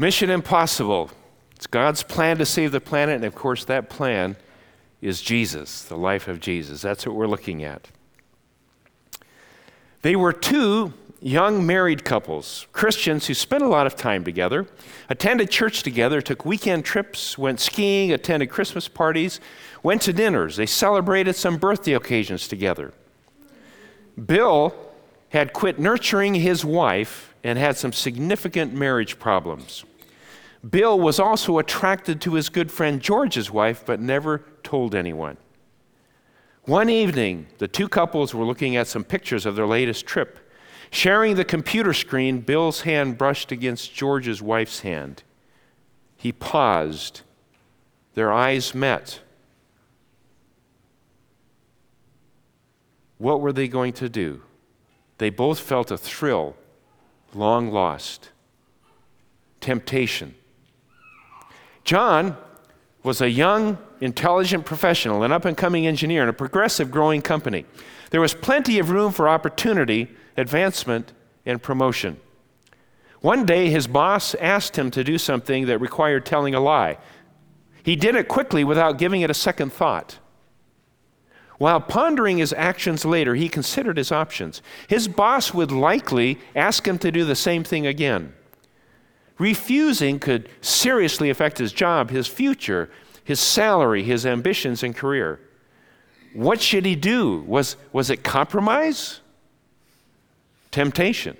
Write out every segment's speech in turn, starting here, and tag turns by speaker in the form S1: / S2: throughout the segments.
S1: Mission impossible. It's God's plan to save the planet, and of course, that plan is Jesus, the life of Jesus. That's what we're looking at. They were two young married couples, Christians who spent a lot of time together, attended church together, took weekend trips, went skiing, attended Christmas parties, went to dinners. They celebrated some birthday occasions together. Bill had quit nurturing his wife and had some significant marriage problems. Bill was also attracted to his good friend George's wife, but never told anyone. One evening, the two couples were looking at some pictures of their latest trip. Sharing the computer screen, Bill's hand brushed against George's wife's hand. He paused. Their eyes met. What were they going to do? They both felt a thrill, long lost. Temptation. John was a young, intelligent professional, an up and coming engineer in a progressive, growing company. There was plenty of room for opportunity, advancement, and promotion. One day, his boss asked him to do something that required telling a lie. He did it quickly without giving it a second thought. While pondering his actions later, he considered his options. His boss would likely ask him to do the same thing again. Refusing could seriously affect his job, his future, his salary, his ambitions, and career. What should he do? Was, was it compromise? Temptation.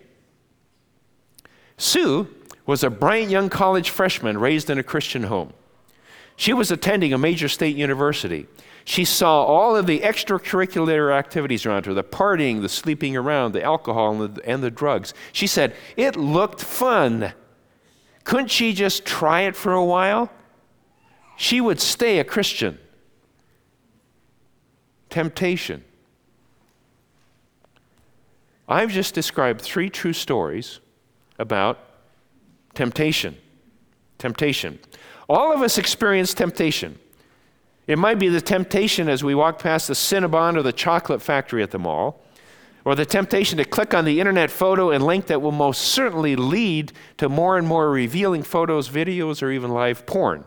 S1: Sue was a bright young college freshman raised in a Christian home. She was attending a major state university. She saw all of the extracurricular activities around her the partying, the sleeping around, the alcohol, and the, and the drugs. She said, It looked fun. Couldn't she just try it for a while? She would stay a Christian. Temptation. I've just described three true stories about temptation. Temptation. All of us experience temptation. It might be the temptation as we walk past the Cinnabon or the chocolate factory at the mall, or the temptation to click on the internet photo and link that will most certainly lead to more and more revealing photos, videos, or even live porn.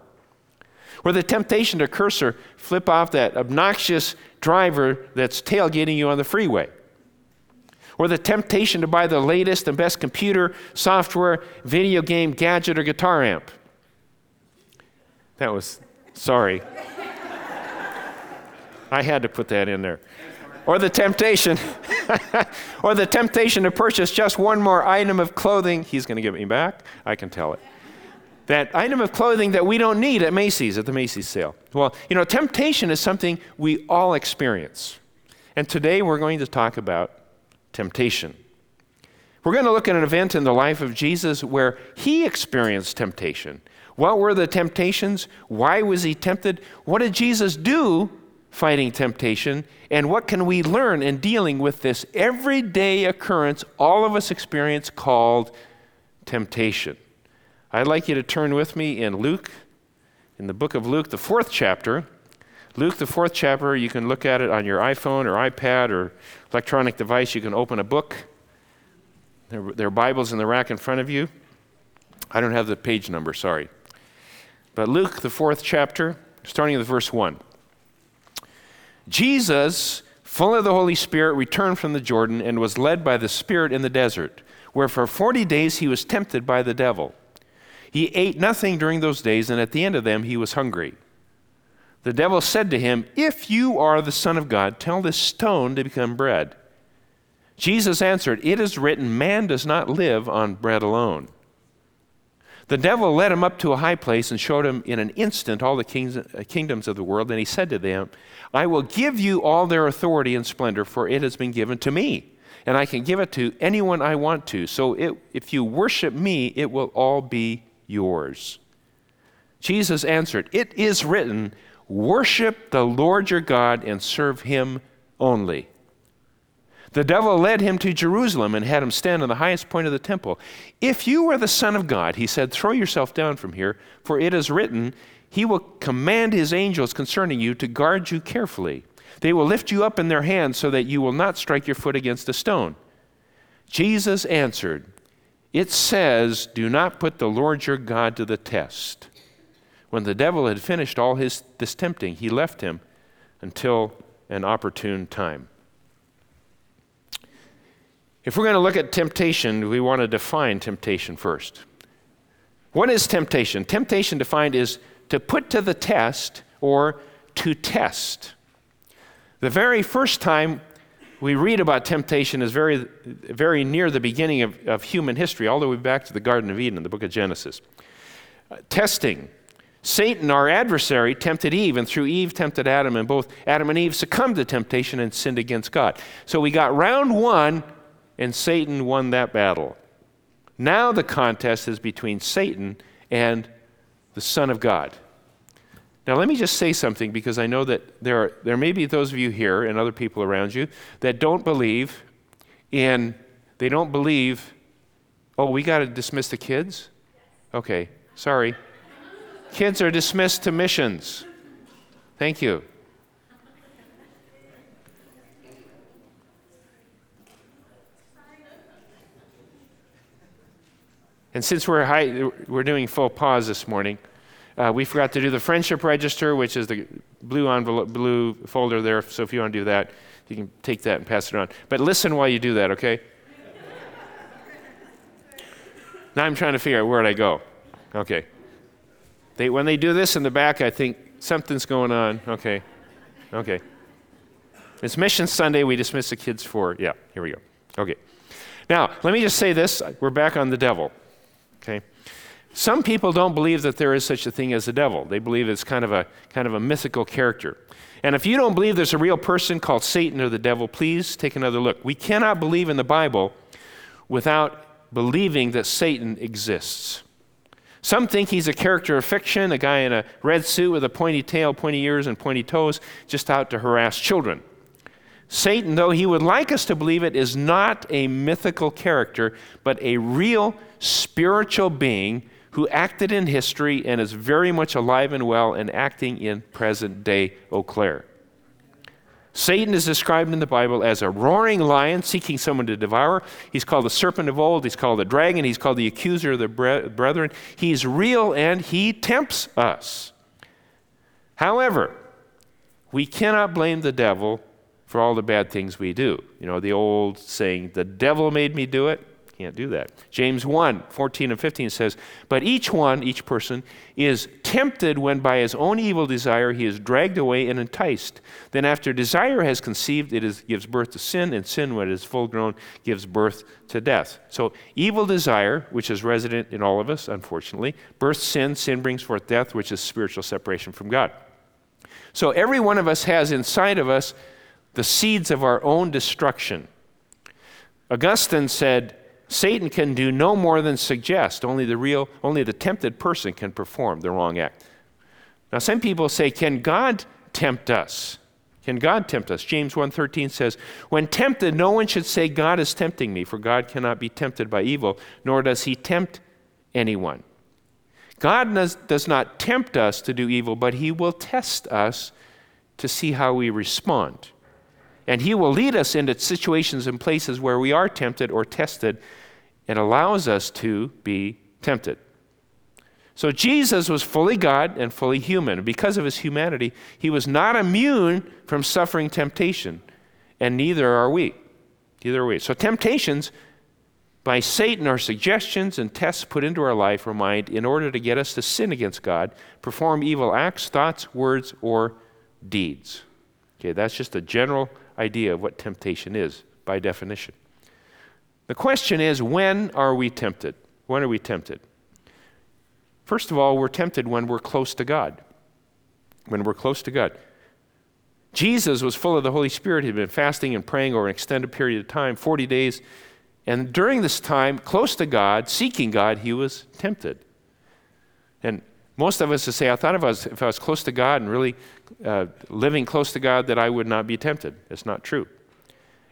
S1: Or the temptation to cursor flip off that obnoxious driver that's tailgating you on the freeway. Or the temptation to buy the latest and best computer, software, video game, gadget, or guitar amp. That was, sorry. I had to put that in there. Or the temptation, or the temptation to purchase just one more item of clothing. He's going to give me back. I can tell it. That item of clothing that we don't need at Macy's, at the Macy's sale. Well, you know, temptation is something we all experience. And today we're going to talk about temptation. We're going to look at an event in the life of Jesus where he experienced temptation. What were the temptations? Why was he tempted? What did Jesus do fighting temptation, and what can we learn in dealing with this everyday occurrence all of us experience called temptation. I'd like you to turn with me in Luke, in the book of Luke, the fourth chapter. Luke, the fourth chapter, you can look at it on your iPhone or iPad or electronic device. You can open a book. There, there are Bibles in the rack in front of you. I don't have the page number, sorry. But Luke, the fourth chapter, starting with verse 1. Jesus, full of the Holy Spirit, returned from the Jordan and was led by the Spirit in the desert, where for 40 days he was tempted by the devil. He ate nothing during those days, and at the end of them he was hungry. The devil said to him, If you are the Son of God, tell this stone to become bread. Jesus answered, It is written, Man does not live on bread alone. The devil led him up to a high place and showed him in an instant all the kings, uh, kingdoms of the world. And he said to them, I will give you all their authority and splendor, for it has been given to me. And I can give it to anyone I want to. So it, if you worship me, it will all be yours. Jesus answered, It is written, Worship the Lord your God and serve him only. The devil led him to Jerusalem and had him stand on the highest point of the temple. If you are the Son of God, he said, throw yourself down from here, for it is written, He will command His angels concerning you to guard you carefully. They will lift you up in their hands so that you will not strike your foot against a stone. Jesus answered, it says, Do not put the Lord your God to the test. When the devil had finished all his this tempting, he left him until an opportune time. If we're going to look at temptation, we want to define temptation first. What is temptation? Temptation defined is to put to the test or to test. The very first time we read about temptation is very, very near the beginning of, of human history, all the way back to the Garden of Eden in the book of Genesis. Uh, testing. Satan, our adversary, tempted Eve, and through Eve tempted Adam, and both Adam and Eve succumbed to temptation and sinned against God. So we got round one, and Satan won that battle. Now the contest is between Satan and the Son of God. Now, let me just say something because I know that there, are, there may be those of you here and other people around you that don't believe in, they don't believe, oh, we got to dismiss the kids? Okay, sorry. kids are dismissed to missions. Thank you. And since we're, high, we're doing full pause this morning, uh, we forgot to do the friendship register, which is the blue envelope, blue folder there. So if you want to do that, you can take that and pass it on. But listen while you do that, okay? now I'm trying to figure out where I go. Okay. They, when they do this in the back, I think something's going on. Okay. Okay. It's Mission Sunday. We dismiss the kids for, yeah, here we go. Okay. Now, let me just say this. We're back on the devil. Okay? Some people don't believe that there is such a thing as a devil. They believe it's kind of a kind of a mythical character. And if you don't believe there's a real person called Satan or the devil, please take another look. We cannot believe in the Bible without believing that Satan exists. Some think he's a character of fiction, a guy in a red suit with a pointy tail, pointy ears, and pointy toes, just out to harass children. Satan, though he would like us to believe it, is not a mythical character, but a real spiritual being who acted in history and is very much alive and well and acting in present day Eau Claire. Satan is described in the Bible as a roaring lion seeking someone to devour. He's called the serpent of old. He's called the dragon. He's called the accuser of the brethren. He's real and he tempts us. However, we cannot blame the devil for all the bad things we do. You know, the old saying, the devil made me do it. Can't do that. James 1 14 and 15 says, But each one, each person, is tempted when by his own evil desire he is dragged away and enticed. Then, after desire has conceived, it is, gives birth to sin, and sin, when it is full grown, gives birth to death. So, evil desire, which is resident in all of us, unfortunately, births sin, sin brings forth death, which is spiritual separation from God. So, every one of us has inside of us the seeds of our own destruction. Augustine said, Satan can do no more than suggest. Only the real, only the tempted person can perform the wrong act. Now, some people say, Can God tempt us? Can God tempt us? James 1:13 says, "When tempted, no one should say God is tempting me, for God cannot be tempted by evil, nor does he tempt anyone." God does, does not tempt us to do evil, but he will test us to see how we respond. And he will lead us into situations and places where we are tempted or tested it allows us to be tempted. So Jesus was fully God and fully human. Because of his humanity, he was not immune from suffering temptation, and neither are we. Neither are we. So temptations by Satan are suggestions and tests put into our life or mind in order to get us to sin against God, perform evil acts, thoughts, words, or deeds. Okay, that's just a general idea of what temptation is by definition. The question is when are we tempted? When are we tempted? First of all, we're tempted when we're close to God. When we're close to God. Jesus was full of the Holy Spirit. He'd been fasting and praying over an extended period of time, 40 days. And during this time, close to God, seeking God, he was tempted. And most of us would say, I thought if I was, if I was close to God and really uh, living close to God, that I would not be tempted. It's not true.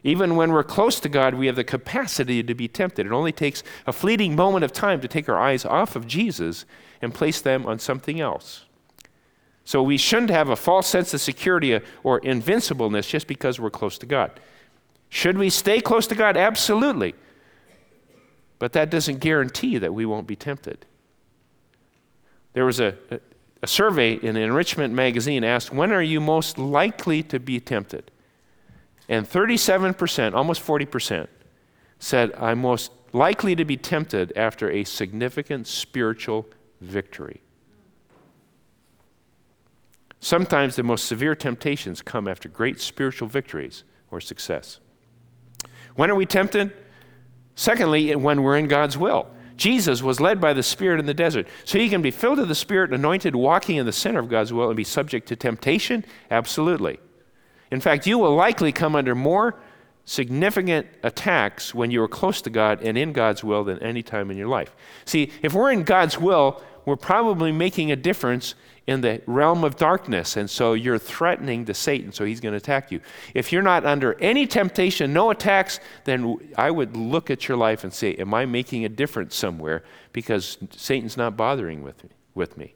S1: Even when we're close to God, we have the capacity to be tempted. It only takes a fleeting moment of time to take our eyes off of Jesus and place them on something else. So we shouldn't have a false sense of security or invincibleness just because we're close to God. Should we stay close to God? Absolutely. but that doesn't guarantee that we won't be tempted. There was a, a, survey in Enrichment magazine asked, When are you most likely to be tempted? And 37%, almost 40%, said, I'm most likely to be tempted after a significant spiritual victory. Sometimes the most severe temptations come after great spiritual victories or success. When are we tempted? Secondly, when we're in God's will. Jesus was led by the Spirit in the desert. So he can be filled with the Spirit, anointed, walking in the center of God's will, and be subject to temptation? Absolutely. In fact, you will likely come under more significant attacks when you are close to God and in God's will than any time in your life. See, if we're in God's will, we're probably making a difference in the realm of darkness, and so you're threatening to Satan, so he's going to attack you. If you're not under any temptation, no attacks, then I would look at your life and say, Am I making a difference somewhere? Because Satan's not bothering with me. With me.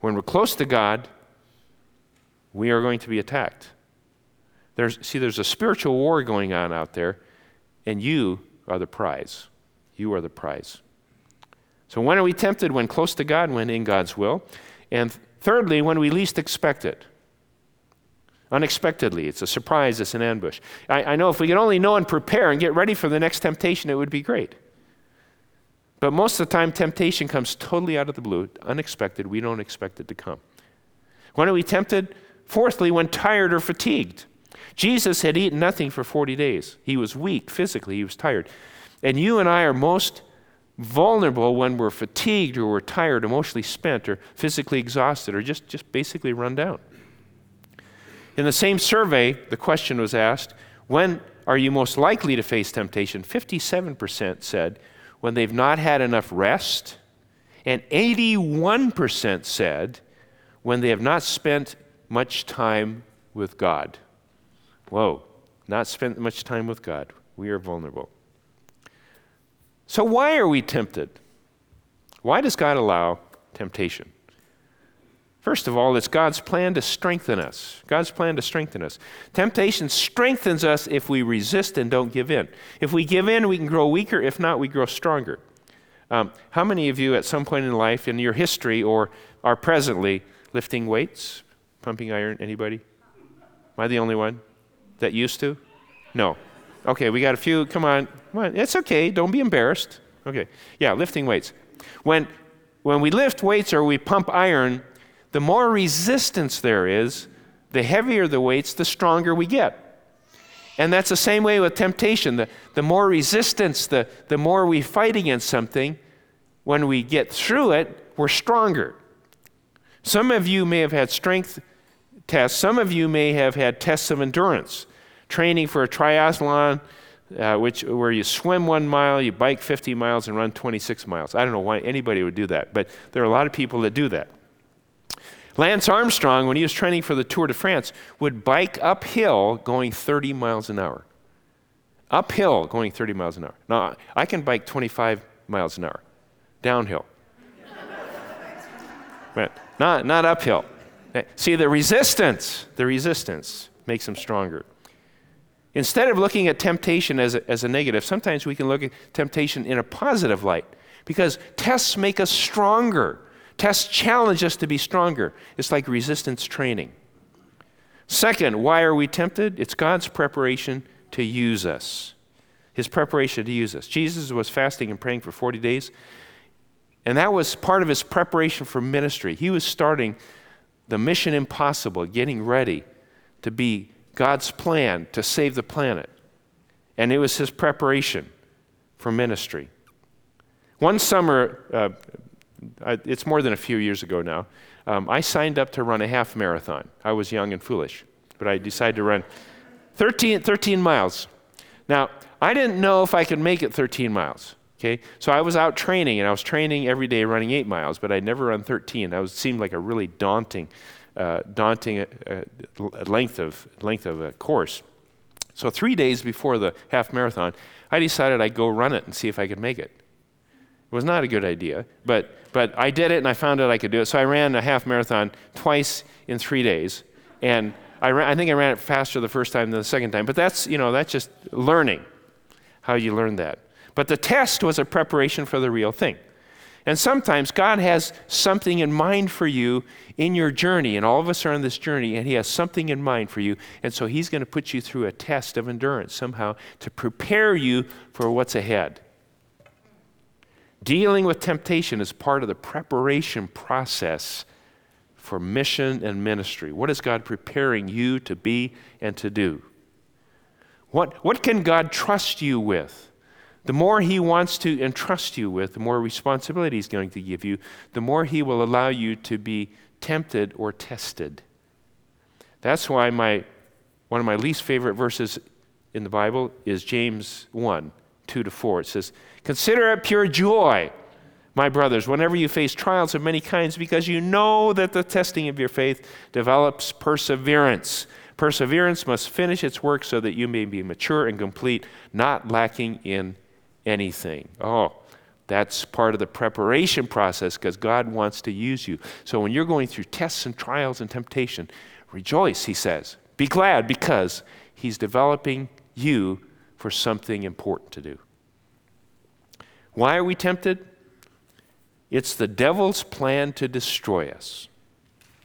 S1: When we're close to God, we are going to be attacked. There's, see, there's a spiritual war going on out there, and you are the prize. You are the prize. So, when are we tempted? When close to God, when in God's will. And thirdly, when we least expect it. Unexpectedly. It's a surprise, it's an ambush. I, I know if we could only know and prepare and get ready for the next temptation, it would be great. But most of the time, temptation comes totally out of the blue, unexpected. We don't expect it to come. When are we tempted? Fourthly, when tired or fatigued. Jesus had eaten nothing for 40 days. He was weak physically, he was tired. And you and I are most vulnerable when we're fatigued or we're tired, emotionally spent, or physically exhausted, or just, just basically run down. In the same survey, the question was asked when are you most likely to face temptation? 57% said when they've not had enough rest, and 81% said when they have not spent much time with God. Whoa, not spent much time with God. We are vulnerable. So, why are we tempted? Why does God allow temptation? First of all, it's God's plan to strengthen us. God's plan to strengthen us. Temptation strengthens us if we resist and don't give in. If we give in, we can grow weaker. If not, we grow stronger. Um, how many of you at some point in life, in your history or are presently lifting weights, pumping iron? Anybody? Am I the only one that used to? No. Okay, we got a few. Come on. Come on. It's okay. Don't be embarrassed. Okay. Yeah, lifting weights. When, when we lift weights or we pump iron, the more resistance there is, the heavier the weights, the stronger we get. And that's the same way with temptation. The, the more resistance, the, the more we fight against something, when we get through it, we're stronger. Some of you may have had strength tests, some of you may have had tests of endurance training for a triathlon, uh, which, where you swim one mile, you bike 50 miles, and run 26 miles. I don't know why anybody would do that, but there are a lot of people that do that. Lance Armstrong, when he was training for the Tour de France, would bike uphill going 30 miles an hour. Uphill going 30 miles an hour. Now, I can bike 25 miles an hour, downhill. not, not uphill. Eh, see, the resistance, the resistance makes them stronger. Instead of looking at temptation as a, as a negative, sometimes we can look at temptation in a positive light because tests make us stronger. Tests challenge us to be stronger. It's like resistance training. Second, why are we tempted? It's God's preparation to use us. His preparation to use us. Jesus was fasting and praying for 40 days, and that was part of his preparation for ministry. He was starting the mission impossible, getting ready to be God's plan to save the planet. And it was his preparation for ministry. One summer, uh, it's more than a few years ago now, um, I signed up to run a half marathon. I was young and foolish, but I decided to run 13, 13 miles. Now, I didn't know if I could make it 13 miles. Okay, so I was out training, and I was training every day, running eight miles, but I'd never run 13. That was, seemed like a really daunting uh, daunting uh, length of length of a course. So three days before the half marathon, I decided I'd go run it and see if I could make it. It was not a good idea, but but I did it and I found out I could do it. So I ran a half marathon twice in three days, and I ran, I think I ran it faster the first time than the second time. But that's you know that's just learning how you learn that. But the test was a preparation for the real thing. And sometimes God has something in mind for you in your journey, and all of us are on this journey, and He has something in mind for you. And so He's going to put you through a test of endurance somehow to prepare you for what's ahead. Dealing with temptation is part of the preparation process for mission and ministry. What is God preparing you to be and to do? What, what can God trust you with? The more He wants to entrust you with, the more responsibility He's going to give you, the more He will allow you to be tempted or tested. That's why my, one of my least favorite verses in the Bible is James 1 2 to 4. It says, Consider it pure joy, my brothers, whenever you face trials of many kinds, because you know that the testing of your faith develops perseverance. Perseverance must finish its work so that you may be mature and complete, not lacking in anything. Oh, that's part of the preparation process because God wants to use you. So when you're going through tests and trials and temptation, rejoice, he says. Be glad because he's developing you for something important to do. Why are we tempted? It's the devil's plan to destroy us.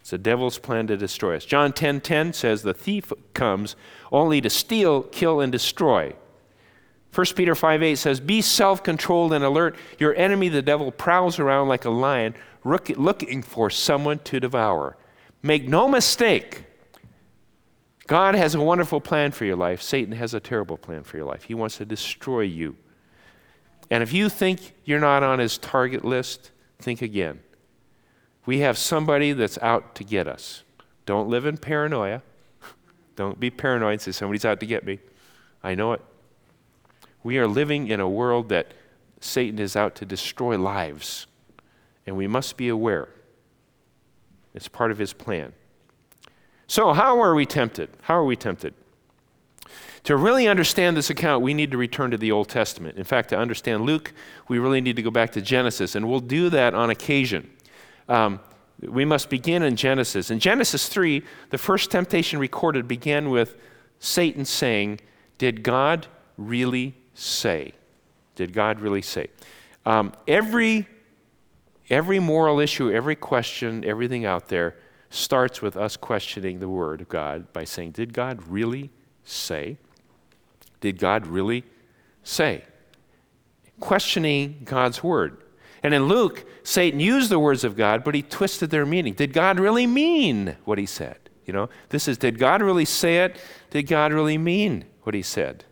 S1: It's the devil's plan to destroy us. John 10:10 10, 10 says the thief comes only to steal, kill and destroy. 1 Peter 5 8 says, Be self controlled and alert. Your enemy, the devil, prowls around like a lion, looking for someone to devour. Make no mistake, God has a wonderful plan for your life. Satan has a terrible plan for your life. He wants to destroy you. And if you think you're not on his target list, think again. We have somebody that's out to get us. Don't live in paranoia. Don't be paranoid and say, somebody's out to get me. I know it. We are living in a world that Satan is out to destroy lives, and we must be aware. It's part of his plan. So, how are we tempted? How are we tempted? To really understand this account, we need to return to the Old Testament. In fact, to understand Luke, we really need to go back to Genesis, and we'll do that on occasion. Um, we must begin in Genesis. In Genesis 3, the first temptation recorded began with Satan saying, Did God really say? Did God really say? Um, every, every moral issue, every question, everything out there starts with us questioning the Word of God by saying, Did God really say? Did God really say? Questioning God's Word. And in Luke, Satan used the words of God, but he twisted their meaning. Did God really mean what he said? You know, this is, did God really say it? Did God really mean what he said?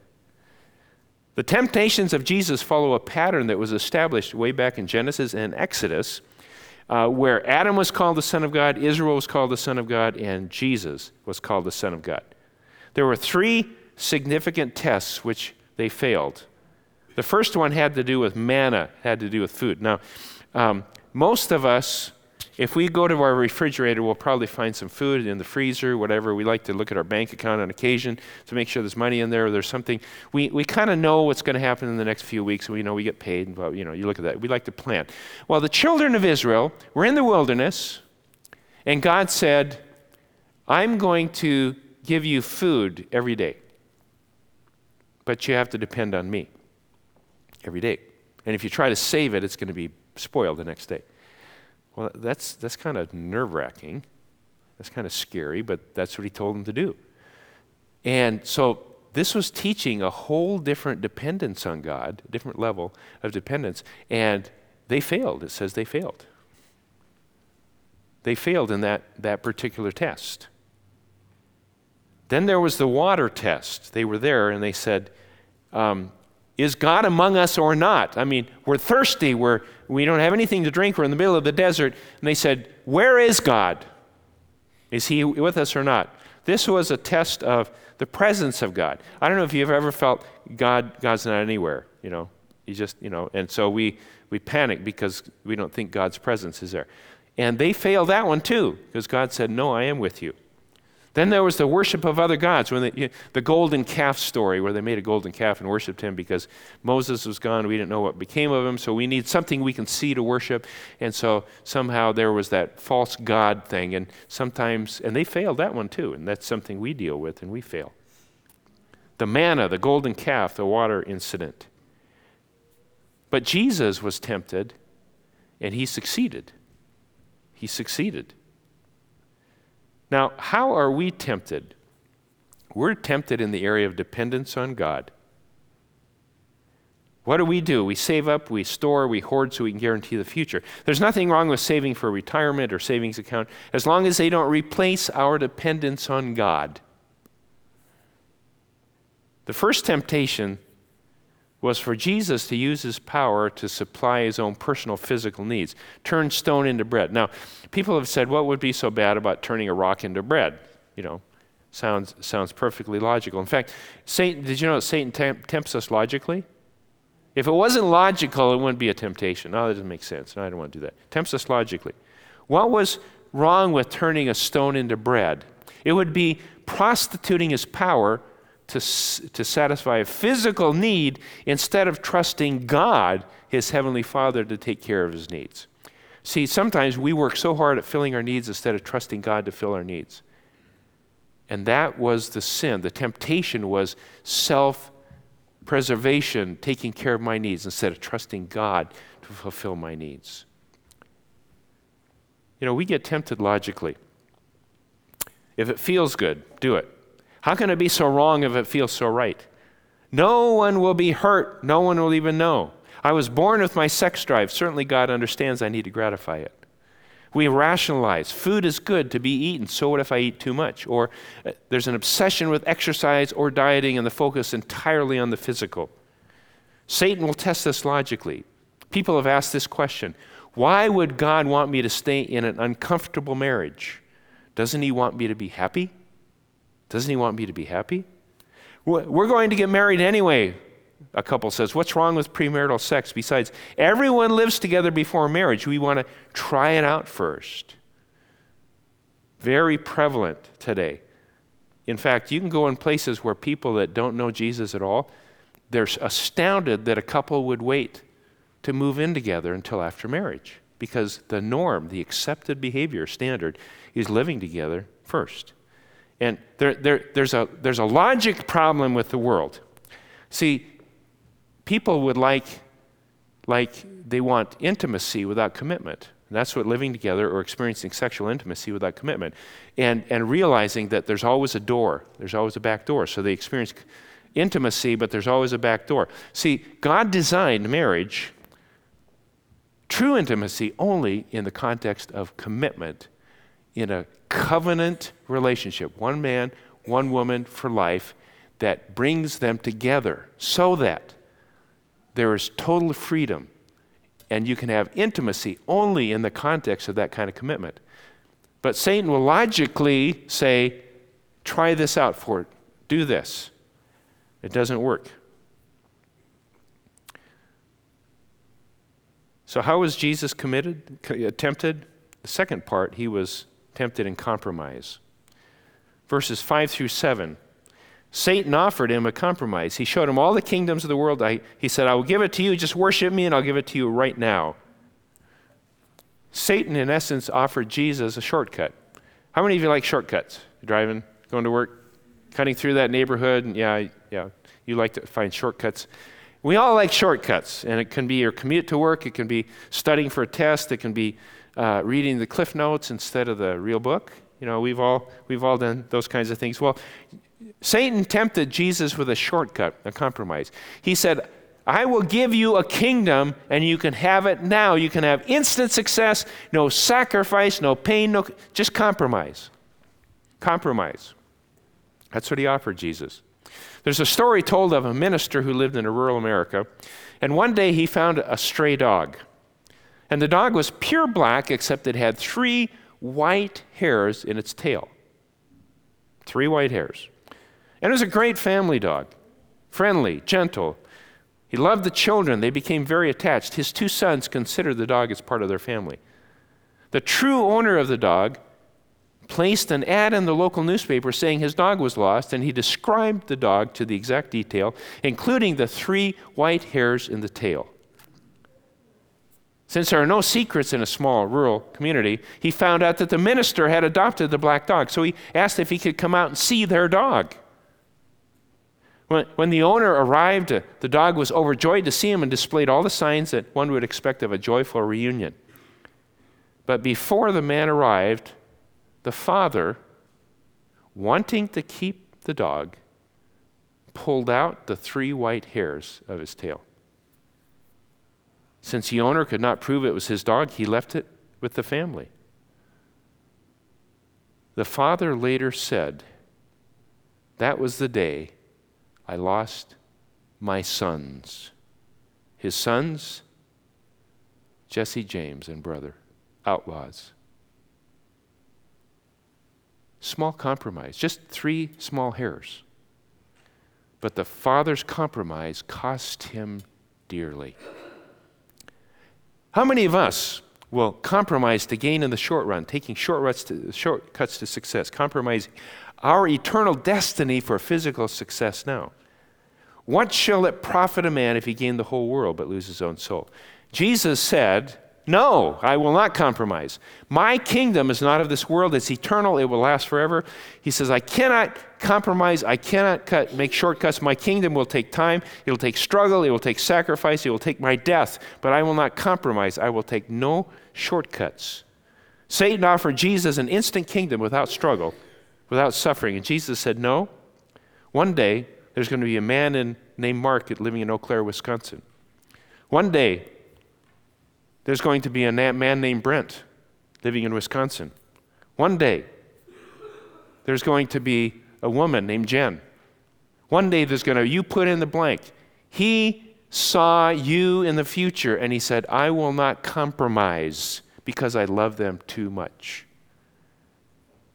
S1: The temptations of Jesus follow a pattern that was established way back in Genesis and Exodus, uh, where Adam was called the Son of God, Israel was called the Son of God, and Jesus was called the Son of God. There were three significant tests which they failed. The first one had to do with manna, had to do with food. Now, um, most of us if we go to our refrigerator, we'll probably find some food in the freezer, whatever. We like to look at our bank account on occasion to make sure there's money in there or there's something. We, we kind of know what's going to happen in the next few weeks. We know we get paid. Well, you know, you look at that. We like to plan. Well, the children of Israel were in the wilderness, and God said, I'm going to give you food every day, but you have to depend on me every day. And if you try to save it, it's going to be spoiled the next day. Well, that's, that's kind of nerve wracking. That's kind of scary, but that's what he told them to do. And so this was teaching a whole different dependence on God, a different level of dependence. And they failed. It says they failed. They failed in that, that particular test. Then there was the water test. They were there and they said, um, Is God among us or not? I mean, we're thirsty, we're, we don't have anything to drink. We're in the middle of the desert. And they said, Where is God? Is he with us or not? This was a test of the presence of God. I don't know if you've ever felt God, God's not anywhere, you know. He just, you know, and so we, we panic because we don't think God's presence is there. And they failed that one too, because God said, No, I am with you. Then there was the worship of other gods, when the, the golden calf story, where they made a golden calf and worshiped him because Moses was gone. We didn't know what became of him, so we need something we can see to worship. And so somehow there was that false god thing, and sometimes, and they failed that one too, and that's something we deal with, and we fail. The manna, the golden calf, the water incident. But Jesus was tempted and he succeeded. He succeeded. Now, how are we tempted? We're tempted in the area of dependence on God. What do we do? We save up, we store, we hoard so we can guarantee the future. There's nothing wrong with saving for retirement or savings account as long as they don't replace our dependence on God. The first temptation was for Jesus to use his power to supply his own personal physical needs, turn stone into bread. Now, people have said, what would be so bad about turning a rock into bread? You know, sounds, sounds perfectly logical. In fact, Satan, did you know that Satan temp- tempts us logically? If it wasn't logical, it wouldn't be a temptation. No, that doesn't make sense. No, I don't want to do that. Tempts us logically. What was wrong with turning a stone into bread? It would be prostituting his power to, to satisfy a physical need instead of trusting God, his heavenly Father, to take care of his needs. See, sometimes we work so hard at filling our needs instead of trusting God to fill our needs. And that was the sin. The temptation was self preservation, taking care of my needs, instead of trusting God to fulfill my needs. You know, we get tempted logically. If it feels good, do it. How can it be so wrong if it feels so right? No one will be hurt. No one will even know. I was born with my sex drive. Certainly, God understands I need to gratify it. We rationalize food is good to be eaten, so what if I eat too much? Or uh, there's an obsession with exercise or dieting and the focus entirely on the physical. Satan will test this logically. People have asked this question Why would God want me to stay in an uncomfortable marriage? Doesn't He want me to be happy? Doesn't he want me to be happy? We're going to get married anyway, a couple says. What's wrong with premarital sex? Besides, everyone lives together before marriage. We want to try it out first. Very prevalent today. In fact, you can go in places where people that don't know Jesus at all, they're astounded that a couple would wait to move in together until after marriage because the norm, the accepted behavior standard, is living together first. And there, there, there's, a, there's a logic problem with the world. See, people would like, like they want intimacy without commitment. And that's what living together or experiencing sexual intimacy without commitment. And, and realizing that there's always a door, there's always a back door. So they experience intimacy, but there's always a back door. See, God designed marriage, true intimacy, only in the context of commitment in a covenant relationship, one man, one woman for life, that brings them together so that there is total freedom and you can have intimacy only in the context of that kind of commitment. But Satan will logically say, try this out for it, do this. It doesn't work. So, how was Jesus committed, tempted? The second part, he was tempted in compromise. Verses 5 through 7. Satan offered him a compromise. He showed him all the kingdoms of the world. I, he said, I will give it to you, just worship me, and I'll give it to you right now. Satan, in essence, offered Jesus a shortcut. How many of you like shortcuts? driving, going to work, cutting through that neighborhood, and yeah, yeah, you like to find shortcuts. We all like shortcuts, and it can be your commute to work, it can be studying for a test, it can be uh, reading the cliff notes instead of the real book. You know, we've all, we've all done those kinds of things. Well, Satan tempted Jesus with a shortcut, a compromise. He said, I will give you a kingdom and you can have it now. You can have instant success, no sacrifice, no pain, no just compromise. Compromise. That's what he offered Jesus. There's a story told of a minister who lived in a rural America, and one day he found a stray dog. And the dog was pure black, except it had three white hairs in its tail. Three white hairs. And it was a great family dog friendly, gentle. He loved the children. They became very attached. His two sons considered the dog as part of their family. The true owner of the dog placed an ad in the local newspaper saying his dog was lost, and he described the dog to the exact detail, including the three white hairs in the tail. Since there are no secrets in a small rural community, he found out that the minister had adopted the black dog. So he asked if he could come out and see their dog. When, when the owner arrived, the dog was overjoyed to see him and displayed all the signs that one would expect of a joyful reunion. But before the man arrived, the father, wanting to keep the dog, pulled out the three white hairs of his tail. Since the owner could not prove it was his dog, he left it with the family. The father later said, That was the day I lost my sons. His sons, Jesse James and brother, outlaws. Small compromise, just three small hairs. But the father's compromise cost him dearly. How many of us will compromise to gain in the short run, taking shortcuts to, shortcuts to success, compromising our eternal destiny for physical success now? What shall it profit a man if he gain the whole world but lose his own soul? Jesus said, No, I will not compromise. My kingdom is not of this world, it's eternal, it will last forever. He says, I cannot compromise, I cannot cut, make shortcuts. My kingdom will take time, it will take struggle, it will take sacrifice, it will take my death, but I will not compromise. I will take no shortcuts. Satan offered Jesus an instant kingdom without struggle, without suffering, and Jesus said, No. One day, there's going to be a man in, named Mark living in Eau Claire, Wisconsin. One day, there's going to be a man named Brent living in Wisconsin. One day, there's going to be a woman named Jen. One day, there's going to, you put in the blank. He saw you in the future and he said, I will not compromise because I love them too much.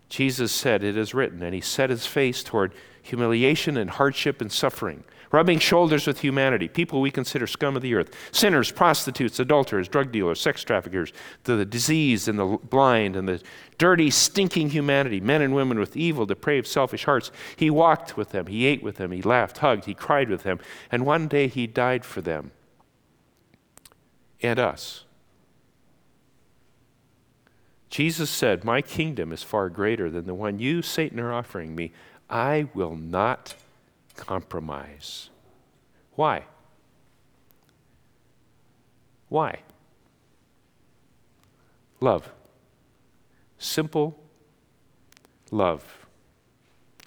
S1: Jesus said, It is written, and he set his face toward humiliation and hardship and suffering, rubbing shoulders with humanity, people we consider scum of the earth, sinners, prostitutes, adulterers, drug dealers, sex traffickers, the, diseased and the blind and the dirty, stinking humanity, men and women with evil, depraved, selfish hearts. He walked with them, he ate with them, he laughed, hugged, he cried with them, and one day he died for them and us. Jesus said, My kingdom is far greater than the one you, Satan, are offering me. I will not compromise. Why? Why? Love. Simple love.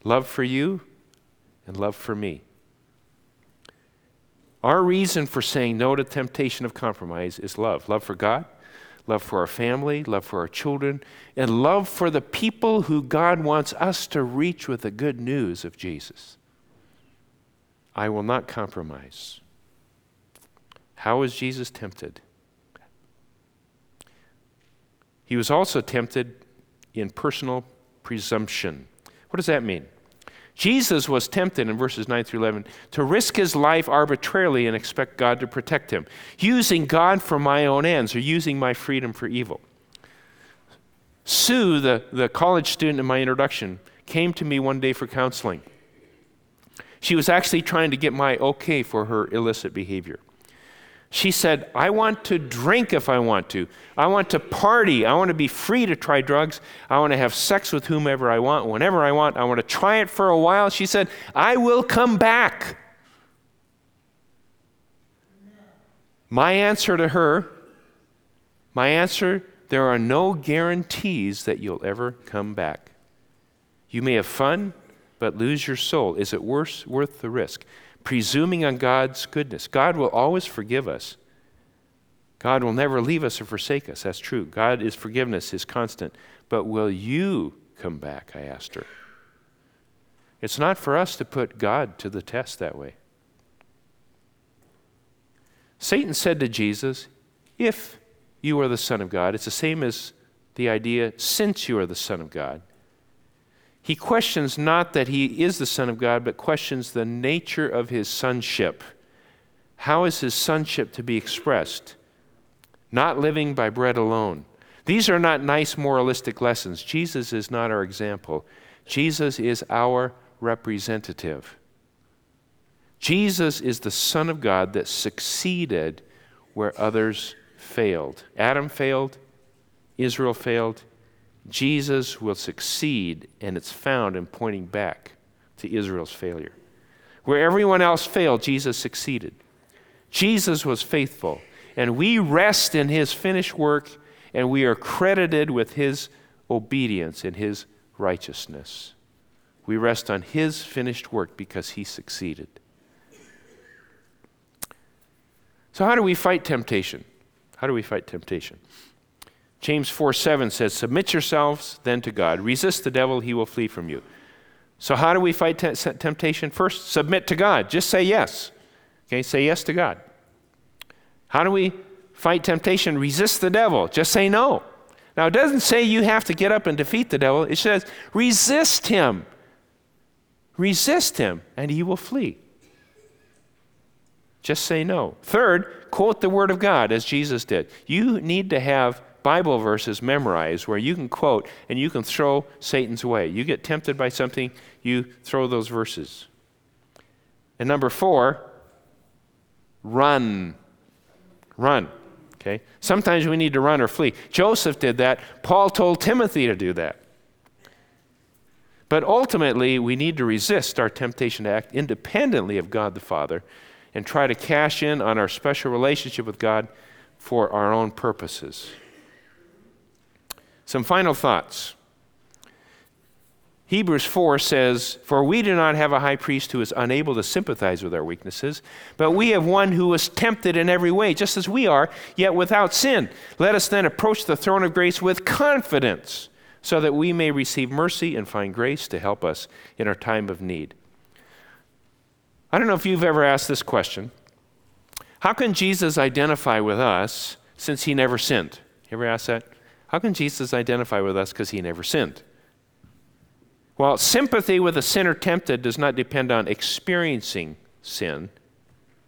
S1: Love for you and love for me. Our reason for saying no to temptation of compromise is love love for God, love for our family, love for our children, and love for the people who God wants us to reach with the good news of Jesus. I will not compromise. How was Jesus tempted? He was also tempted in personal presumption. What does that mean? Jesus was tempted in verses 9 through 11 to risk his life arbitrarily and expect God to protect him, using God for my own ends or using my freedom for evil. Sue, the, the college student in my introduction, came to me one day for counseling. She was actually trying to get my okay for her illicit behavior. She said, I want to drink if I want to. I want to party. I want to be free to try drugs. I want to have sex with whomever I want, whenever I want. I want to try it for a while. She said, I will come back. My answer to her, my answer, there are no guarantees that you'll ever come back. You may have fun, but lose your soul. Is it worth, worth the risk? presuming on God's goodness. God will always forgive us. God will never leave us or forsake us. That's true. God is forgiveness, is constant. But will you come back? I asked her. It's not for us to put God to the test that way. Satan said to Jesus, If you are the Son of God, it's the same as the idea, since you are the Son of God. He questions not that he is the Son of God, but questions the nature of his sonship. How is his sonship to be expressed? Not living by bread alone. These are not nice moralistic lessons. Jesus is not our example, Jesus is our representative. Jesus is the Son of God that succeeded where others failed. Adam failed, Israel failed, Jesus will succeed, and it's found in pointing back to Israel's failure. Where everyone else failed, Jesus succeeded. Jesus was faithful, and we rest in his finished work, and we are credited with his obedience and his righteousness. We rest on his finished work because he succeeded. So, how do we fight temptation? How do we fight temptation? James 4 7 says, Submit yourselves then to God. Resist the devil, he will flee from you. So, how do we fight te- temptation? First, submit to God. Just say yes. Okay, say yes to God. How do we fight temptation? Resist the devil. Just say no. Now, it doesn't say you have to get up and defeat the devil, it says resist him. Resist him, and he will flee. Just say no. Third, quote the Word of God as Jesus did. You need to have Bible verses memorized where you can quote and you can throw Satan's way. You get tempted by something, you throw those verses. And number four, run. Run. Okay? Sometimes we need to run or flee. Joseph did that. Paul told Timothy to do that. But ultimately, we need to resist our temptation to act independently of God the Father and try to cash in on our special relationship with God for our own purposes. Some final thoughts. Hebrews 4 says, For we do not have a high priest who is unable to sympathize with our weaknesses, but we have one who was tempted in every way, just as we are, yet without sin. Let us then approach the throne of grace with confidence, so that we may receive mercy and find grace to help us in our time of need. I don't know if you've ever asked this question How can Jesus identify with us since he never sinned? You ever asked that? How can Jesus identify with us because he never sinned? Well, sympathy with a sinner tempted does not depend on experiencing sin.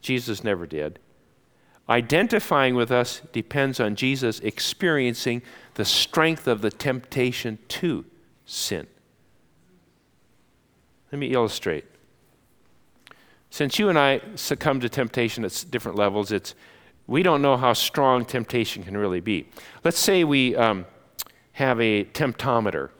S1: Jesus never did. Identifying with us depends on Jesus experiencing the strength of the temptation to sin. Let me illustrate. Since you and I succumb to temptation at different levels, it's we don't know how strong temptation can really be. Let's say we um, have a temptometer,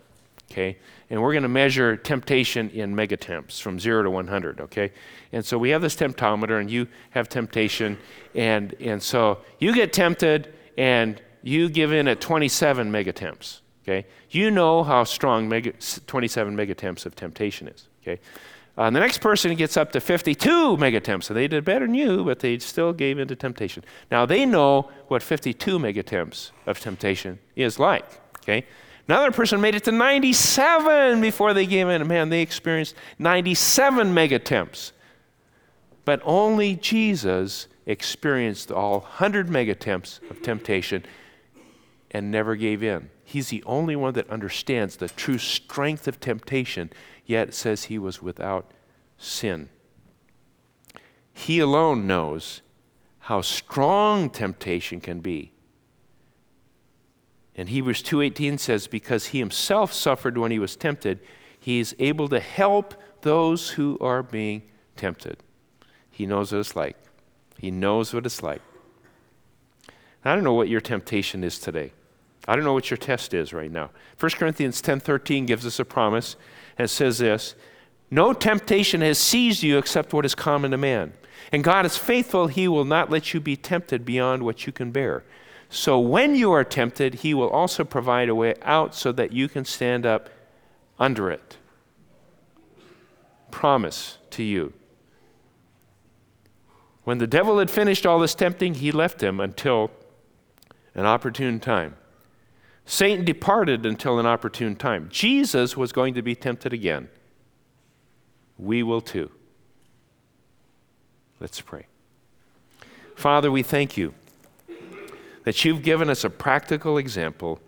S1: okay, and we're going to measure temptation in megatemps from zero to 100, okay? And so we have this temptometer, and you have temptation, and, and so you get tempted, and you give in at 27 megatemps, okay? You know how strong mega, 27 megatemps of temptation is, okay? Uh, the next person gets up to 52 megatemps. So they did better than you, but they still gave in to temptation. Now they know what 52 megatemps of temptation is like. Okay? Another person made it to 97 before they gave in. Man, they experienced 97 megatemps. But only Jesus experienced all 100 megatemps of temptation and never gave in. He's the only one that understands the true strength of temptation yet says he was without sin. He alone knows how strong temptation can be. And Hebrews 2:18 says because he himself suffered when he was tempted, he is able to help those who are being tempted. He knows what it's like. He knows what it's like. I don't know what your temptation is today. I don't know what your test is right now. 1 Corinthians 10:13 gives us a promise and says this No temptation has seized you except what is common to man. And God is faithful, He will not let you be tempted beyond what you can bear. So when you are tempted, He will also provide a way out so that you can stand up under it. Promise to you. When the devil had finished all this tempting, he left him until an opportune time. Satan departed until an opportune time. Jesus was going to be tempted again. We will too. Let's pray. Father, we thank you that you've given us a practical example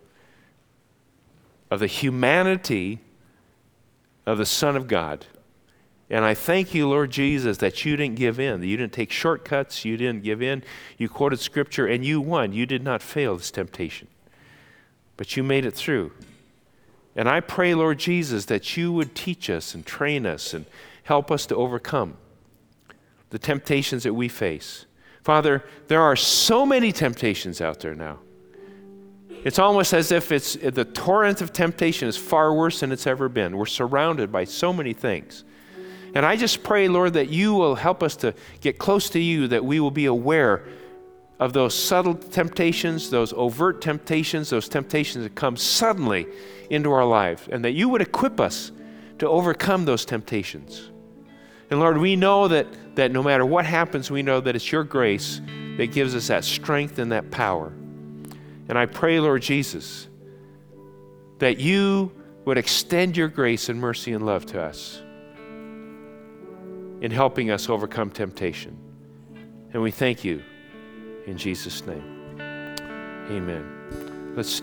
S1: of the humanity of the Son of God. And I thank you, Lord Jesus, that you didn't give in, that you didn't take shortcuts, you didn't give in. You quoted Scripture and you won. You did not fail this temptation but you made it through. And I pray, Lord Jesus, that you would teach us and train us and help us to overcome the temptations that we face. Father, there are so many temptations out there now. It's almost as if it's the torrent of temptation is far worse than it's ever been. We're surrounded by so many things. And I just pray, Lord, that you will help us to get close to you, that we will be aware of those subtle temptations, those overt temptations, those temptations that come suddenly into our life, and that you would equip us to overcome those temptations. And Lord, we know that, that no matter what happens, we know that it's your grace that gives us that strength and that power. And I pray, Lord Jesus, that you would extend your grace and mercy and love to us in helping us overcome temptation. And we thank you in Jesus' name. Amen. Let's